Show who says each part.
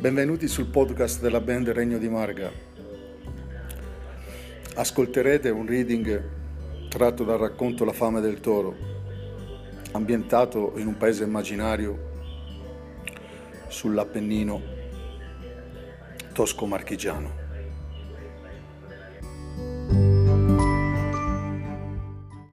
Speaker 1: Benvenuti sul podcast della band Regno di Marga. Ascolterete un reading tratto dal racconto La fame del toro, ambientato in un paese immaginario sull'Appennino tosco-marchigiano.